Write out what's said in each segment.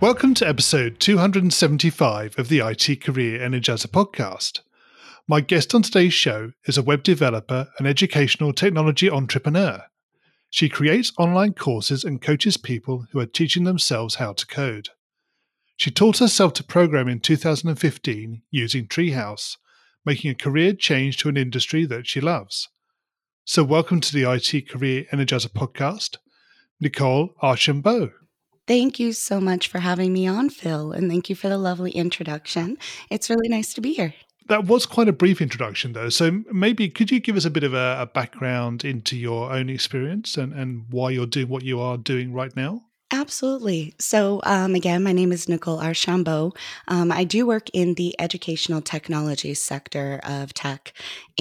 Welcome to episode 275 of the IT Career Energizer podcast. My guest on today's show is a web developer and educational technology entrepreneur. She creates online courses and coaches people who are teaching themselves how to code. She taught herself to program in 2015 using Treehouse, making a career change to an industry that she loves. So, welcome to the IT Career Energizer podcast, Nicole Archambault. Thank you so much for having me on, Phil, and thank you for the lovely introduction. It's really nice to be here. That was quite a brief introduction, though. So maybe could you give us a bit of a, a background into your own experience and, and why you're doing what you are doing right now? Absolutely. So, um, again, my name is Nicole Archambault. Um, I do work in the educational technology sector of tech,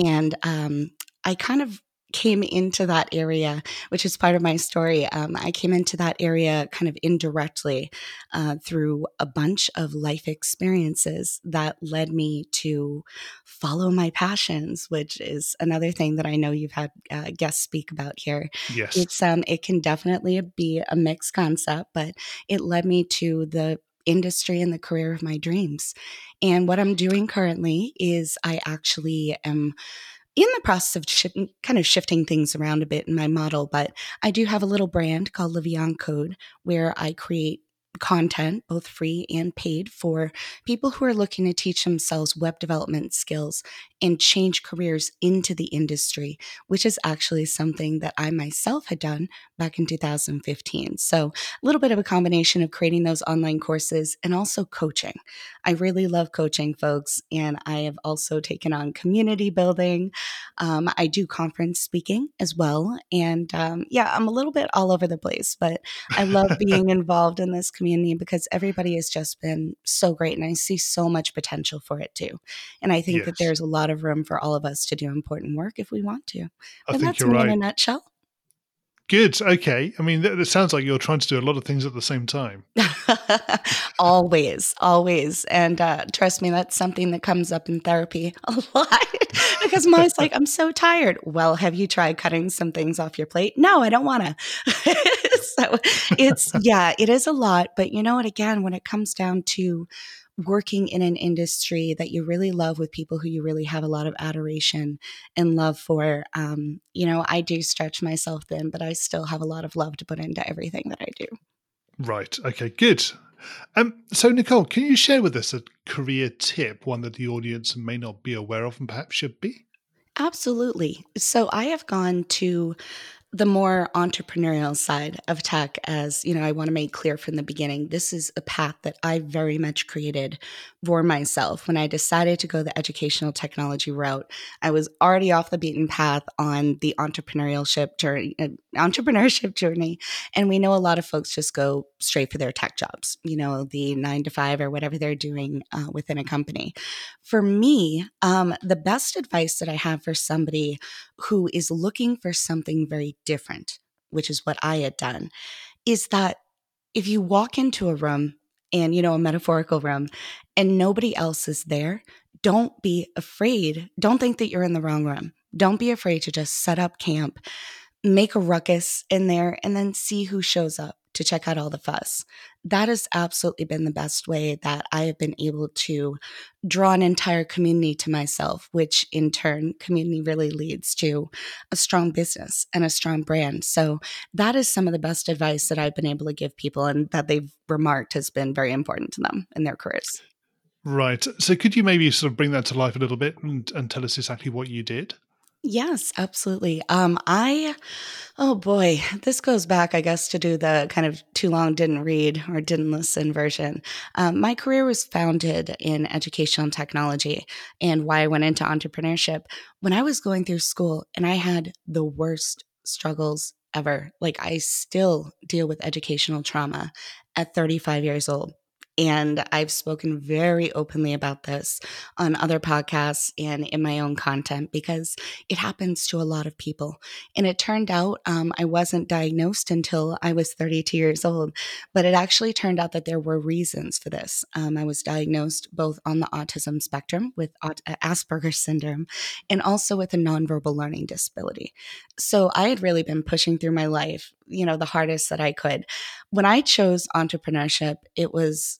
and um, I kind of came into that area, which is part of my story. Um, I came into that area kind of indirectly uh, through a bunch of life experiences that led me to follow my passions, which is another thing that I know you've had uh, guests speak about here. Yes, it's um, it can definitely be a mixed concept, but it led me to the industry and the career of my dreams. And what I'm doing currently is I actually am in the process of sh- mm, kind of shifting things around a bit in my model, but I do have a little brand called La Vie en Code where I create content, both free and paid, for people who are looking to teach themselves web development skills and change careers into the industry, which is actually something that I myself had done back in 2015. So, a little bit of a combination of creating those online courses and also coaching. I really love coaching folks, and I have also taken on community building. Um, I do conference speaking as well. And um, yeah, I'm a little bit all over the place, but I love being involved in this community because everybody has just been so great, and I see so much potential for it too. And I think yes. that there's a lot of room for all of us to do important work if we want to. I and think that's you're me right. in a nutshell. Good. Okay. I mean, it sounds like you're trying to do a lot of things at the same time. always, always. And uh, trust me, that's something that comes up in therapy a lot because mom's like, I'm so tired. Well, have you tried cutting some things off your plate? No, I don't want to. so it's, yeah, it is a lot. But you know what? Again, when it comes down to working in an industry that you really love with people who you really have a lot of adoration and love for. Um, you know, I do stretch myself thin, but I still have a lot of love to put into everything that I do. Right. Okay. Good. Um, so, Nicole, can you share with us a career tip, one that the audience may not be aware of and perhaps should be? Absolutely. So, I have gone to the more entrepreneurial side of tech as you know i want to make clear from the beginning this is a path that i very much created for myself. When i decided to go the educational technology route i was already off the beaten path on the entrepreneurship journey uh, entrepreneurship journey and we know a lot of folks just go straight for their tech jobs you know the nine to five or whatever they're doing uh, within a company for me um, the best advice that i have for somebody who is looking for something very different, which is what I had done, is that if you walk into a room and, you know, a metaphorical room and nobody else is there, don't be afraid. Don't think that you're in the wrong room. Don't be afraid to just set up camp, make a ruckus in there, and then see who shows up to check out all the fuss. That has absolutely been the best way that I have been able to draw an entire community to myself, which in turn, community really leads to a strong business and a strong brand. So that is some of the best advice that I've been able to give people and that they've remarked has been very important to them in their careers. Right. So could you maybe sort of bring that to life a little bit and, and tell us exactly what you did? Yes, absolutely. Um, I, oh boy, this goes back, I guess, to do the kind of too long didn't read or didn't listen version. Um, my career was founded in educational technology and why I went into entrepreneurship when I was going through school and I had the worst struggles ever. Like, I still deal with educational trauma at 35 years old And I've spoken very openly about this on other podcasts and in my own content because it happens to a lot of people. And it turned out um, I wasn't diagnosed until I was 32 years old, but it actually turned out that there were reasons for this. Um, I was diagnosed both on the autism spectrum with Asperger's syndrome and also with a nonverbal learning disability. So I had really been pushing through my life, you know, the hardest that I could. When I chose entrepreneurship, it was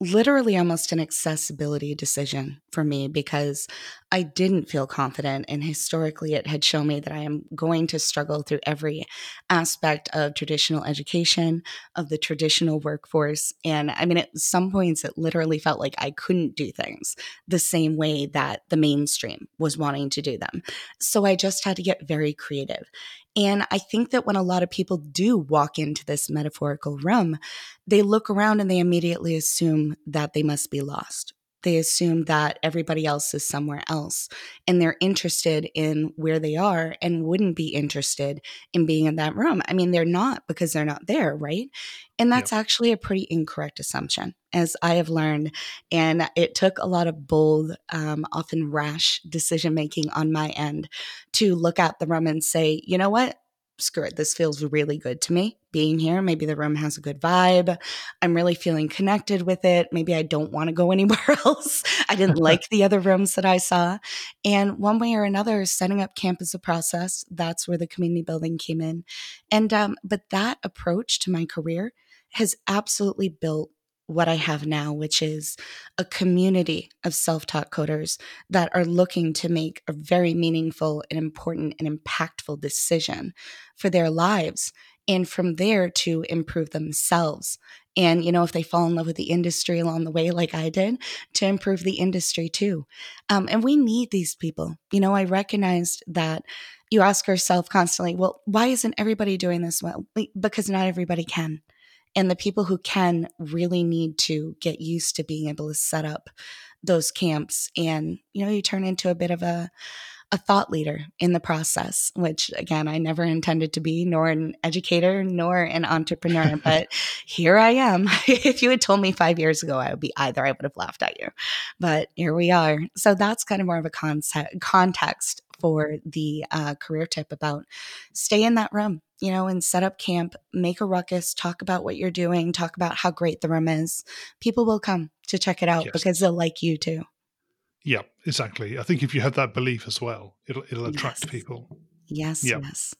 literally almost an accessibility decision for me because I didn't feel confident. And historically, it had shown me that I am going to struggle through every aspect of traditional education, of the traditional workforce. And I mean, at some points, it literally felt like I couldn't do things the same way that the mainstream was wanting to do them. So I just had to get very creative. And I think that when a lot of people do walk into this metaphorical realm, they look around and they immediately assume that they must be lost. They assume that everybody else is somewhere else and they're interested in where they are and wouldn't be interested in being in that room. I mean, they're not because they're not there, right? And that's yep. actually a pretty incorrect assumption, as I have learned. And it took a lot of bold, um, often rash decision making on my end to look at the room and say, you know what? screw it, this feels really good to me being here. Maybe the room has a good vibe. I'm really feeling connected with it. Maybe I don't want to go anywhere else. I didn't like the other rooms that I saw. And one way or another, setting up camp is a process. That's where the community building came in. And, um, but that approach to my career has absolutely built what I have now, which is a community of self taught coders that are looking to make a very meaningful and important and impactful decision for their lives. And from there to improve themselves. And, you know, if they fall in love with the industry along the way, like I did, to improve the industry too. Um, and we need these people. You know, I recognized that you ask yourself constantly, well, why isn't everybody doing this well? Because not everybody can. And the people who can really need to get used to being able to set up those camps. And, you know, you turn into a bit of a, a thought leader in the process, which again, I never intended to be, nor an educator, nor an entrepreneur. but here I am. if you had told me five years ago I would be either, I would have laughed at you. But here we are. So that's kind of more of a concept, context for the uh, career tip about stay in that room, you know, and set up camp, make a ruckus, talk about what you're doing, talk about how great the room is. People will come to check it out yes. because they'll like you too. Yeah, exactly. I think if you have that belief as well, it'll it'll attract yes. people. Yes, yes.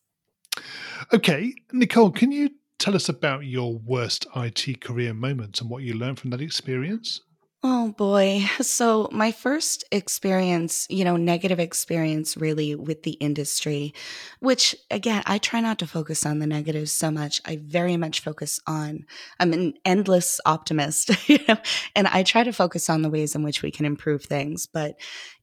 Okay, Nicole, can you tell us about your worst IT career moment and what you learned from that experience? Oh boy. So, my first experience, you know, negative experience really with the industry, which again, I try not to focus on the negatives so much. I very much focus on, I'm an endless optimist, you know, and I try to focus on the ways in which we can improve things. But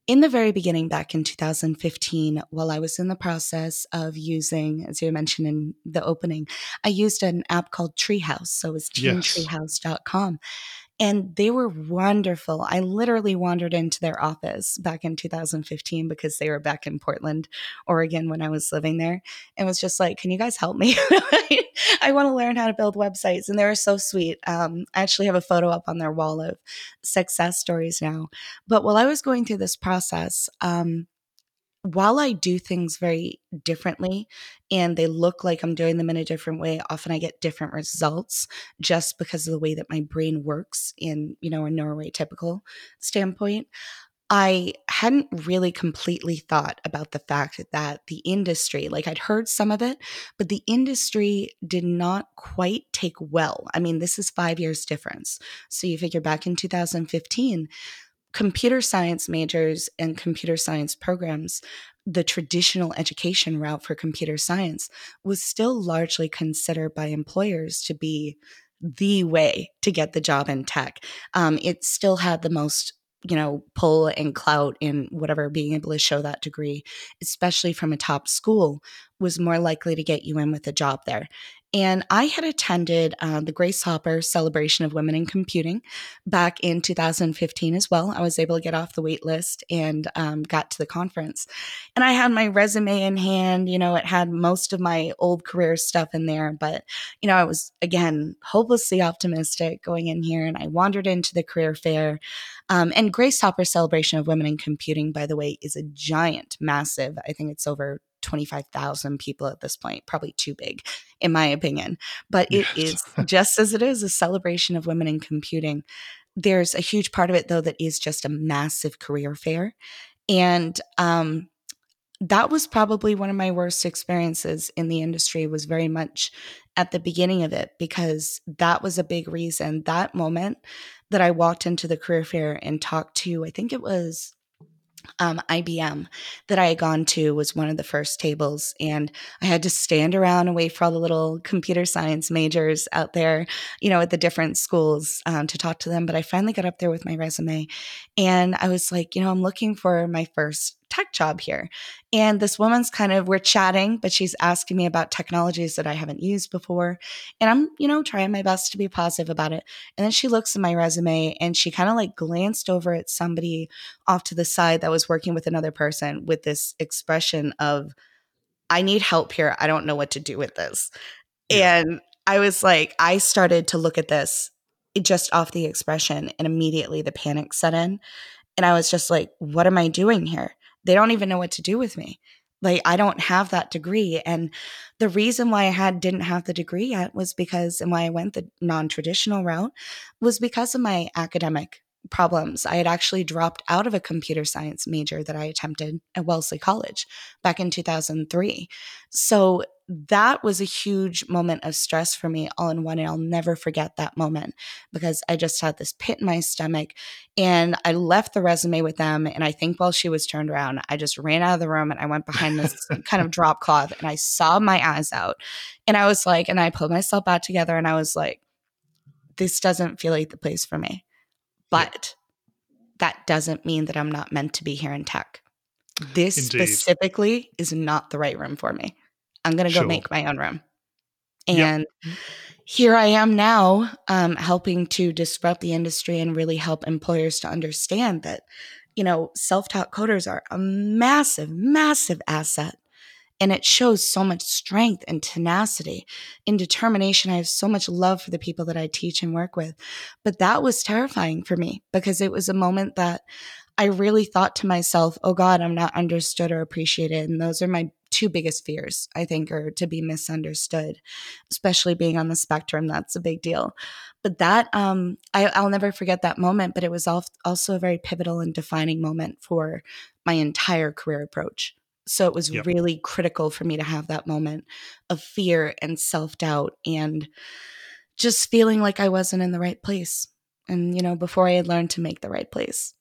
in the very beginning, back in 2015, while I was in the process of using, as you mentioned in the opening, I used an app called Treehouse. So it was teamtreehouse.com. Yes and they were wonderful. I literally wandered into their office back in 2015 because they were back in Portland, Oregon when I was living there. And was just like, can you guys help me? I want to learn how to build websites. And they were so sweet. Um, I actually have a photo up on their wall of success stories now. But while I was going through this process, um, while I do things very differently and they look like I'm doing them in a different way, often I get different results just because of the way that my brain works in, you know, a neurotypical standpoint. I hadn't really completely thought about the fact that the industry, like I'd heard some of it, but the industry did not quite take well. I mean, this is five years difference. So you figure back in 2015, computer science majors and computer science programs, the traditional education route for computer science was still largely considered by employers to be the way to get the job in tech. Um, it still had the most you know, pull and clout in whatever being able to show that degree, especially from a top school, was more likely to get you in with a job there. And I had attended uh, the Grace Hopper Celebration of Women in Computing back in 2015 as well. I was able to get off the wait list and um, got to the conference. And I had my resume in hand. You know, it had most of my old career stuff in there, but, you know, I was, again, hopelessly optimistic going in here. And I wandered into the career fair. Um, and Grace Hopper Celebration of Women in Computing, by the way, is a giant, massive, I think it's over 25,000 people at this point, probably too big, in my opinion. But it is just as it is a celebration of women in computing. There's a huge part of it, though, that is just a massive career fair. And um, that was probably one of my worst experiences in the industry was very much at the beginning of it because that was a big reason that moment that i walked into the career fair and talked to i think it was um, IBM that I had gone to was one of the first tables, and I had to stand around and wait for all the little computer science majors out there, you know, at the different schools um, to talk to them. But I finally got up there with my resume, and I was like, you know, I'm looking for my first tech job here. And this woman's kind of, we're chatting, but she's asking me about technologies that I haven't used before. And I'm, you know, trying my best to be positive about it. And then she looks at my resume and she kind of like glanced over at somebody off to the side that was working with another person with this expression of, I need help here. I don't know what to do with this. Yeah. And I was like, I started to look at this just off the expression and immediately the panic set in. And I was just like, what am I doing here? They don't even know what to do with me. Like i don't have that degree and the reason why i had didn't have the degree yet was because and why i went the non-traditional route was because of my academic problems. I had actually dropped out of a computer science major that i attempted at wellesley college back in 2003 so that was a huge moment of stress for me all in one. And I'll never forget that moment because I just had this pit in my stomach. And I left the resume with them. And I think while she was turned around, I just ran out of the room and I went behind this kind of drop cloth and I saw my eyes out. And I was like, and I pulled myself back together and I was like, this doesn't feel like the place for me. But that doesn't mean that I'm not meant to be here in tech. This Indeed. specifically is not the right room for me. I'm going to go sure. make my own room. And yep. here I am now, um, helping to disrupt the industry and really help employers to understand that, you know, self taught coders are a massive, massive asset. And it shows so much strength and tenacity and determination. I have so much love for the people that I teach and work with. But that was terrifying for me because it was a moment that I really thought to myself, oh God, I'm not understood or appreciated. And those are my two biggest fears, I think, are to be misunderstood, especially being on the spectrum. That's a big deal. But that, um, I, will never forget that moment, but it was also a very pivotal and defining moment for my entire career approach. So it was yep. really critical for me to have that moment of fear and self doubt and just feeling like I wasn't in the right place. And, you know, before I had learned to make the right place.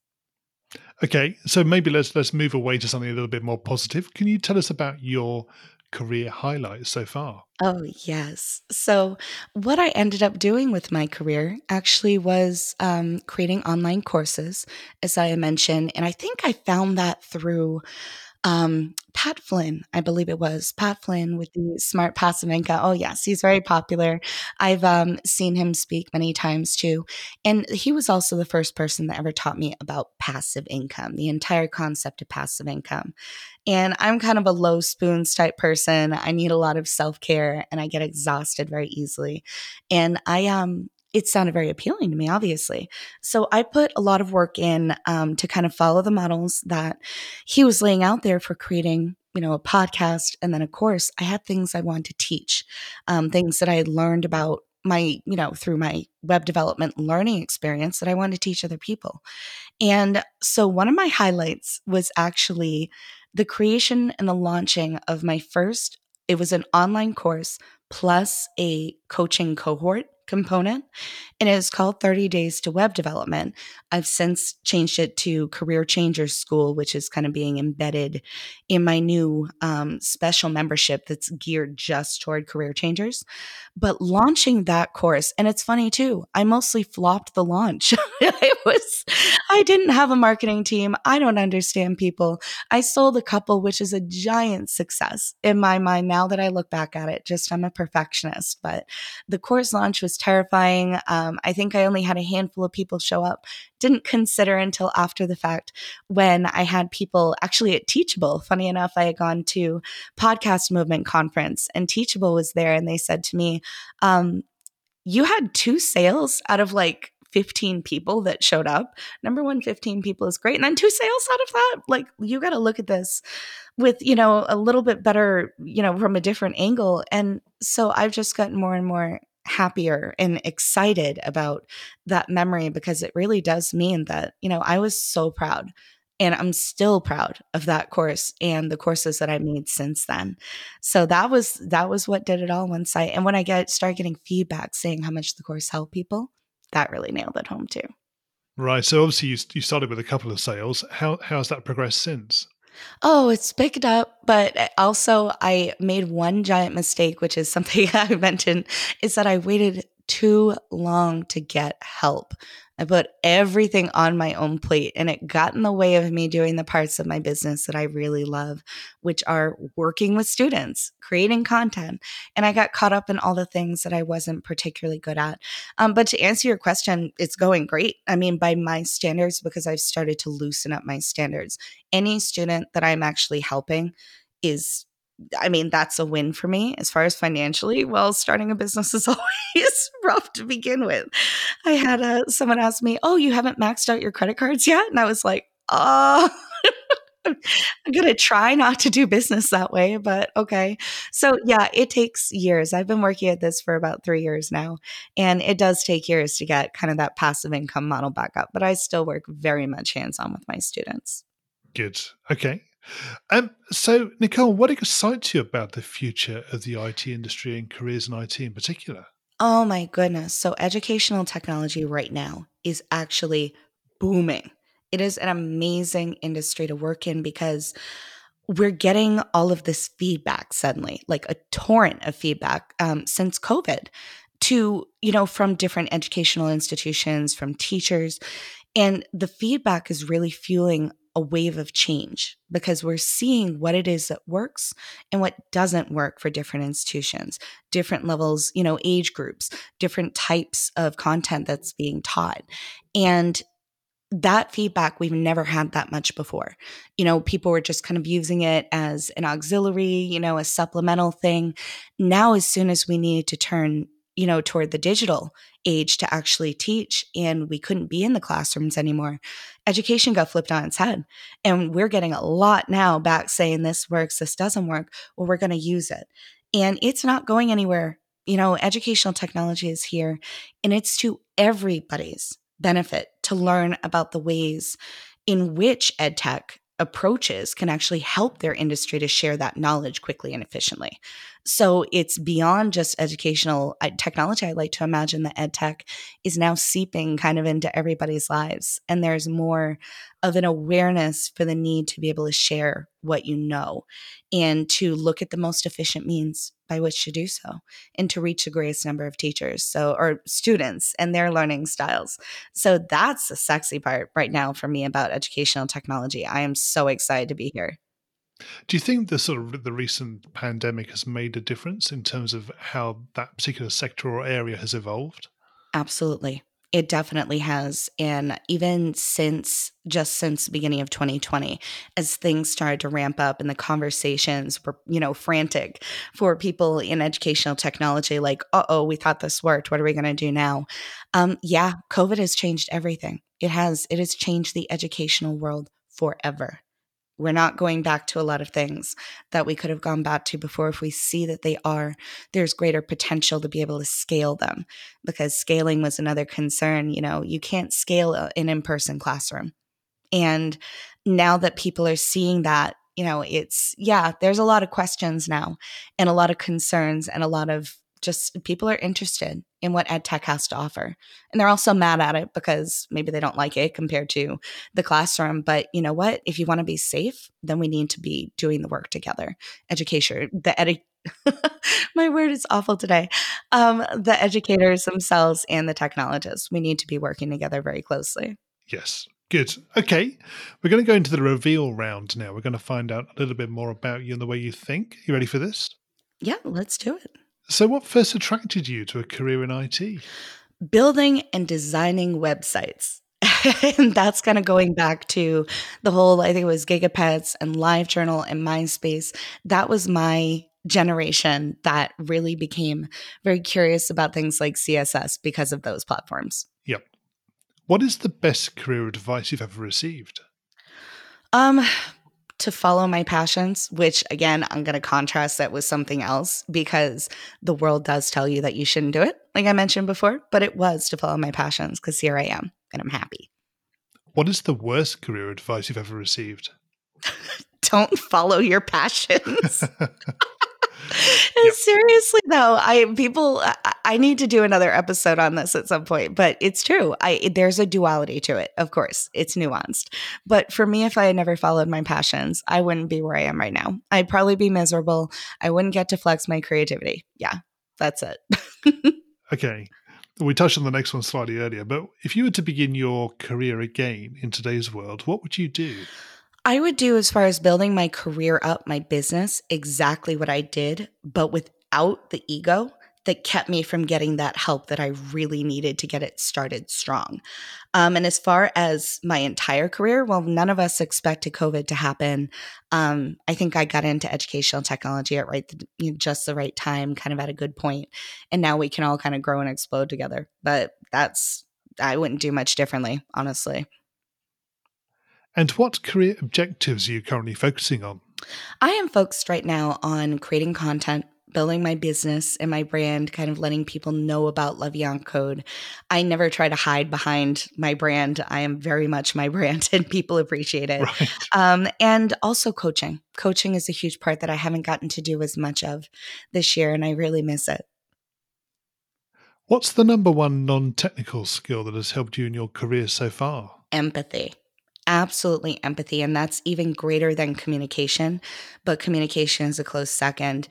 Okay, so maybe let's let's move away to something a little bit more positive. Can you tell us about your career highlights so far? Oh, yes. So, what I ended up doing with my career actually was um, creating online courses, as I mentioned. And I think I found that through um, Pat Flynn, I believe it was Pat Flynn with the Smart Passive Income. Oh, yes, he's very popular. I've um, seen him speak many times too. And he was also the first person that ever taught me about passive income, the entire concept of passive income. And I'm kind of a low spoons type person. I need a lot of self care and I get exhausted very easily. And I um it sounded very appealing to me, obviously. So I put a lot of work in um, to kind of follow the models that he was laying out there for creating, you know, a podcast and then a course. I had things I wanted to teach, um, things that I had learned about my, you know, through my web development learning experience that I wanted to teach other people. And so one of my highlights was actually the creation and the launching of my first, it was an online course plus a coaching cohort component, and it is called 30 Days to Web Development. I've since changed it to Career Changers School, which is kind of being embedded in my new um, special membership that's geared just toward career changers. But launching that course, and it's funny too, I mostly flopped the launch. it was, I didn't have a marketing team. I don't understand people. I sold a couple, which is a giant success in my mind now that I look back at it. Just I'm a perfectionist, but the course launch was terrifying. Um, I think I only had a handful of people show up. Didn't consider until after the fact when I had people actually at Teachable. Funny enough, I had gone to Podcast Movement Conference and Teachable was there, and they said to me, um, You had two sales out of like 15 people that showed up. Number one, 15 people is great. And then two sales out of that. Like, you got to look at this with, you know, a little bit better, you know, from a different angle. And so I've just gotten more and more happier and excited about that memory because it really does mean that, you know, I was so proud and I'm still proud of that course and the courses that I made since then. So that was that was what did it all once I and when I get start getting feedback saying how much the course helped people, that really nailed it home too. Right. So obviously you you started with a couple of sales. How how's that progressed since? Oh, it's picked up, but eh, also I made one giant mistake, which is something I mentioned, is that I waited too long to get help. I put everything on my own plate and it got in the way of me doing the parts of my business that I really love, which are working with students, creating content. And I got caught up in all the things that I wasn't particularly good at. Um, but to answer your question, it's going great. I mean, by my standards, because I've started to loosen up my standards. Any student that I'm actually helping is I mean, that's a win for me as far as financially. Well, starting a business is always rough to begin with. I had someone ask me, Oh, you haven't maxed out your credit cards yet? And I was like, Oh, I'm going to try not to do business that way, but okay. So, yeah, it takes years. I've been working at this for about three years now, and it does take years to get kind of that passive income model back up, but I still work very much hands on with my students. Good. Okay. Um, so, Nicole, what excites you about the future of the IT industry and careers in IT in particular? Oh my goodness. So, educational technology right now is actually booming. It is an amazing industry to work in because we're getting all of this feedback suddenly, like a torrent of feedback um, since COVID to, you know, from different educational institutions, from teachers. And the feedback is really fueling a wave of change because we're seeing what it is that works and what doesn't work for different institutions, different levels, you know, age groups, different types of content that's being taught. And that feedback we've never had that much before. You know, people were just kind of using it as an auxiliary, you know, a supplemental thing. Now, as soon as we needed to turn you know, toward the digital age to actually teach. And we couldn't be in the classrooms anymore. Education got flipped on its head. And we're getting a lot now back saying this works, this doesn't work. Well, we're going to use it. And it's not going anywhere. You know, educational technology is here and it's to everybody's benefit to learn about the ways in which ed tech approaches can actually help their industry to share that knowledge quickly and efficiently. So it's beyond just educational technology. I like to imagine that ed tech is now seeping kind of into everybody's lives. And there's more of an awareness for the need to be able to share what you know and to look at the most efficient means by which to do so and to reach the greatest number of teachers so or students and their learning styles so that's the sexy part right now for me about educational technology i am so excited to be here do you think the sort of the recent pandemic has made a difference in terms of how that particular sector or area has evolved? Absolutely. It definitely has. And even since just since the beginning of 2020, as things started to ramp up and the conversations were, you know, frantic for people in educational technology, like, uh oh, we thought this worked. What are we going to do now? Um, yeah, COVID has changed everything. It has. It has changed the educational world forever. We're not going back to a lot of things that we could have gone back to before. If we see that they are, there's greater potential to be able to scale them because scaling was another concern. You know, you can't scale uh, an in person classroom. And now that people are seeing that, you know, it's, yeah, there's a lot of questions now and a lot of concerns and a lot of just people are interested in what ed tech has to offer. And they're also mad at it because maybe they don't like it compared to the classroom. But you know what? If you want to be safe, then we need to be doing the work together. Education, the ed- my word is awful today. Um, the educators themselves and the technologists, we need to be working together very closely. Yes. Good. Okay. We're going to go into the reveal round now. We're going to find out a little bit more about you and the way you think. You ready for this? Yeah, let's do it. So, what first attracted you to a career in IT? Building and designing websites. and that's kind of going back to the whole, I think it was Gigapets and LiveJournal and MySpace. That was my generation that really became very curious about things like CSS because of those platforms. Yep. What is the best career advice you've ever received? Um, to follow my passions, which again, I'm going to contrast that with something else because the world does tell you that you shouldn't do it, like I mentioned before, but it was to follow my passions because here I am and I'm happy. What is the worst career advice you've ever received? Don't follow your passions. yep. Seriously though, I people I, I need to do another episode on this at some point, but it's true. I there's a duality to it. Of course, it's nuanced. But for me if I had never followed my passions, I wouldn't be where I am right now. I'd probably be miserable. I wouldn't get to flex my creativity. Yeah. That's it. okay. We touched on the next one slightly earlier, but if you were to begin your career again in today's world, what would you do? I would do as far as building my career up, my business, exactly what I did, but without the ego that kept me from getting that help that I really needed to get it started strong. Um, and as far as my entire career, well, none of us expected COVID to happen. Um, I think I got into educational technology at right, the, you know, just the right time, kind of at a good point, and now we can all kind of grow and explode together. But that's I wouldn't do much differently, honestly. And what career objectives are you currently focusing on? I am focused right now on creating content, building my business and my brand, kind of letting people know about La Vie en Code. I never try to hide behind my brand. I am very much my brand and people appreciate it. Right. Um, and also coaching. Coaching is a huge part that I haven't gotten to do as much of this year, and I really miss it. What's the number one non technical skill that has helped you in your career so far? Empathy absolutely empathy. And that's even greater than communication. But communication is a close second.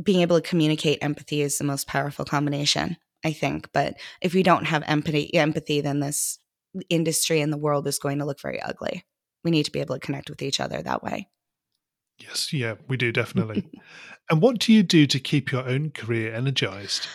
Being able to communicate empathy is the most powerful combination, I think. But if we don't have empathy, empathy, then this industry and the world is going to look very ugly. We need to be able to connect with each other that way. Yes, yeah, we do definitely. and what do you do to keep your own career energized?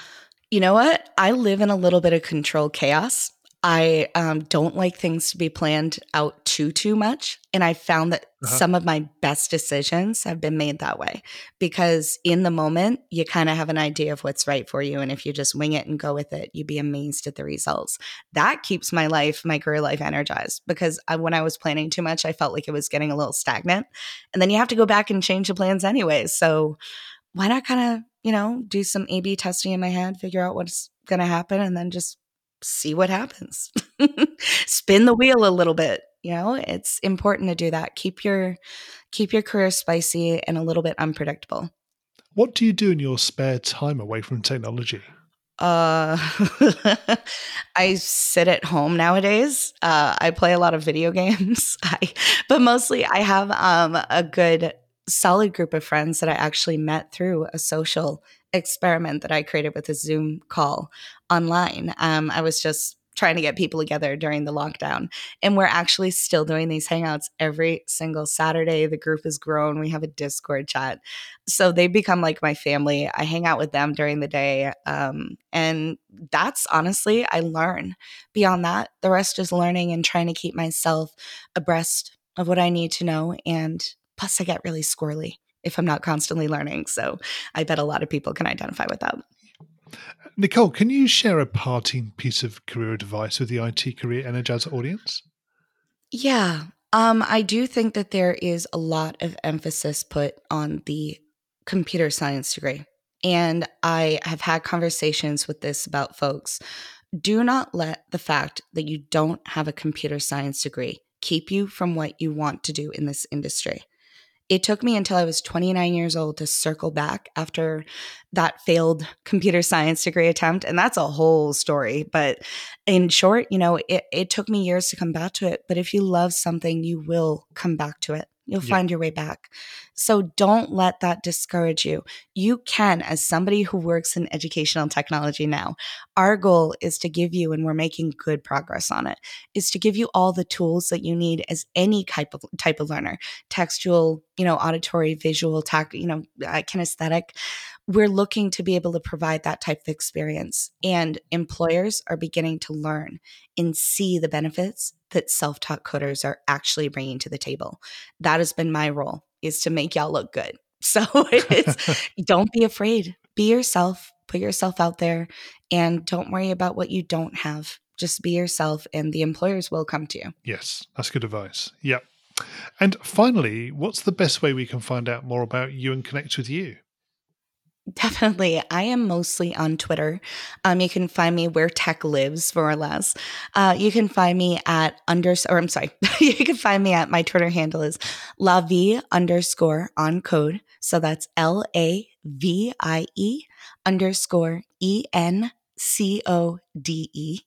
You know what? I live in a little bit of control chaos. I um, don't like things to be planned out too too much, and I found that uh-huh. some of my best decisions have been made that way because in the moment you kind of have an idea of what's right for you, and if you just wing it and go with it, you'd be amazed at the results. That keeps my life, my career life, energized because I, when I was planning too much, I felt like it was getting a little stagnant, and then you have to go back and change the plans anyway. So why not kind of you know do some A/B testing in my head, figure out what's going to happen, and then just see what happens. Spin the wheel a little bit. You know, it's important to do that. Keep your keep your career spicy and a little bit unpredictable. What do you do in your spare time away from technology? Uh, I sit at home nowadays. Uh, I play a lot of video games. I, but mostly I have um, a good solid group of friends that I actually met through a social experiment that I created with a Zoom call online. Um, I was just trying to get people together during the lockdown. And we're actually still doing these hangouts every single Saturday. The group has grown. We have a Discord chat. So they become like my family. I hang out with them during the day. Um, and that's honestly, I learn. Beyond that, the rest is learning and trying to keep myself abreast of what I need to know. And plus, I get really squirrely if I'm not constantly learning. So I bet a lot of people can identify with that. Nicole, can you share a parting piece of career advice with the IT Career Energizer audience? Yeah. Um, I do think that there is a lot of emphasis put on the computer science degree. And I have had conversations with this about folks. Do not let the fact that you don't have a computer science degree keep you from what you want to do in this industry It took me until I was 29 years old to circle back after that failed computer science degree attempt. And that's a whole story. But in short, you know, it, it took me years to come back to it. But if you love something, you will come back to it. You'll yeah. find your way back. So don't let that discourage you. You can, as somebody who works in educational technology now, our goal is to give you, and we're making good progress on it, is to give you all the tools that you need as any type of type of learner, textual, you know, auditory, visual, tact, you know, uh, kinesthetic we're looking to be able to provide that type of experience. And employers are beginning to learn and see the benefits that self taught coders are actually bringing to the table. That has been my role is to make y'all look good. So it's don't be afraid. Be yourself, put yourself out there, and don't worry about what you don't have. Just be yourself, and the employers will come to you. Yes, that's good advice. Yep. And finally, what's the best way we can find out more about you and connect with you? Definitely. I am mostly on Twitter. Um, you can find me where tech lives, more or less. Uh, you can find me at under, or I'm sorry, you can find me at my Twitter handle is lavie underscore encode. So that's L A V I E underscore E N C O D E.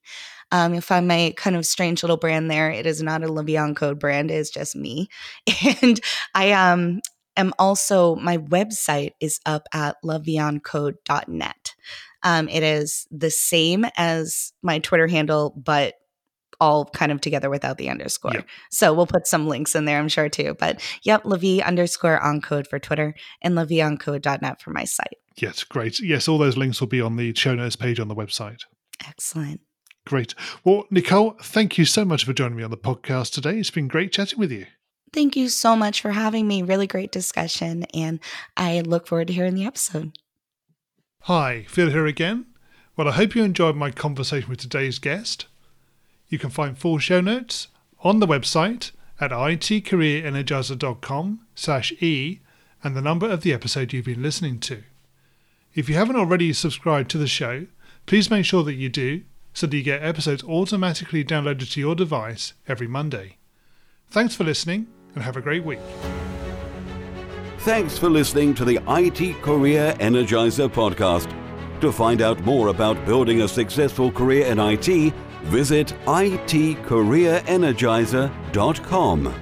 Um, you'll find my kind of strange little brand there. It is not a La Vie en Code brand; it's just me. And I um am also, my website is up at lavieencode.net. Um, it is the same as my Twitter handle, but all kind of together without the underscore. Yep. So we'll put some links in there, I'm sure too. But yep, Lavie underscore encode for Twitter and lavieencode.net for my site. Yes, great. Yes, all those links will be on the show notes page on the website. Excellent. Great. Well, Nicole, thank you so much for joining me on the podcast today. It's been great chatting with you. Thank you so much for having me. Really great discussion, and I look forward to hearing the episode. Hi, Phil here again. Well, I hope you enjoyed my conversation with today's guest. You can find full show notes on the website at itcareerenergizer.com slash e and the number of the episode you've been listening to. If you haven't already subscribed to the show, please make sure that you do so that you get episodes automatically downloaded to your device every Monday. Thanks for listening and have a great week. Thanks for listening to the IT Career Energizer podcast. To find out more about building a successful career in IT, visit itcareerenergizer.com.